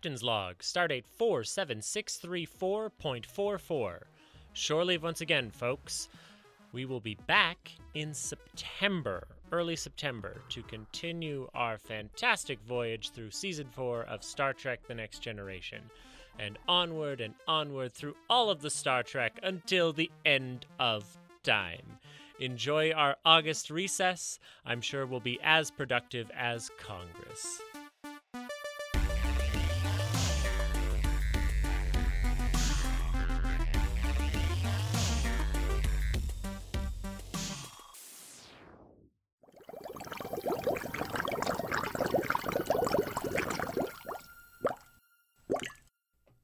Captain's Log, Stardate 47634.44. Shore leave once again, folks. We will be back in September, early September, to continue our fantastic voyage through season four of Star Trek The Next Generation, and onward and onward through all of the Star Trek until the end of time. Enjoy our August recess. I'm sure we'll be as productive as Congress.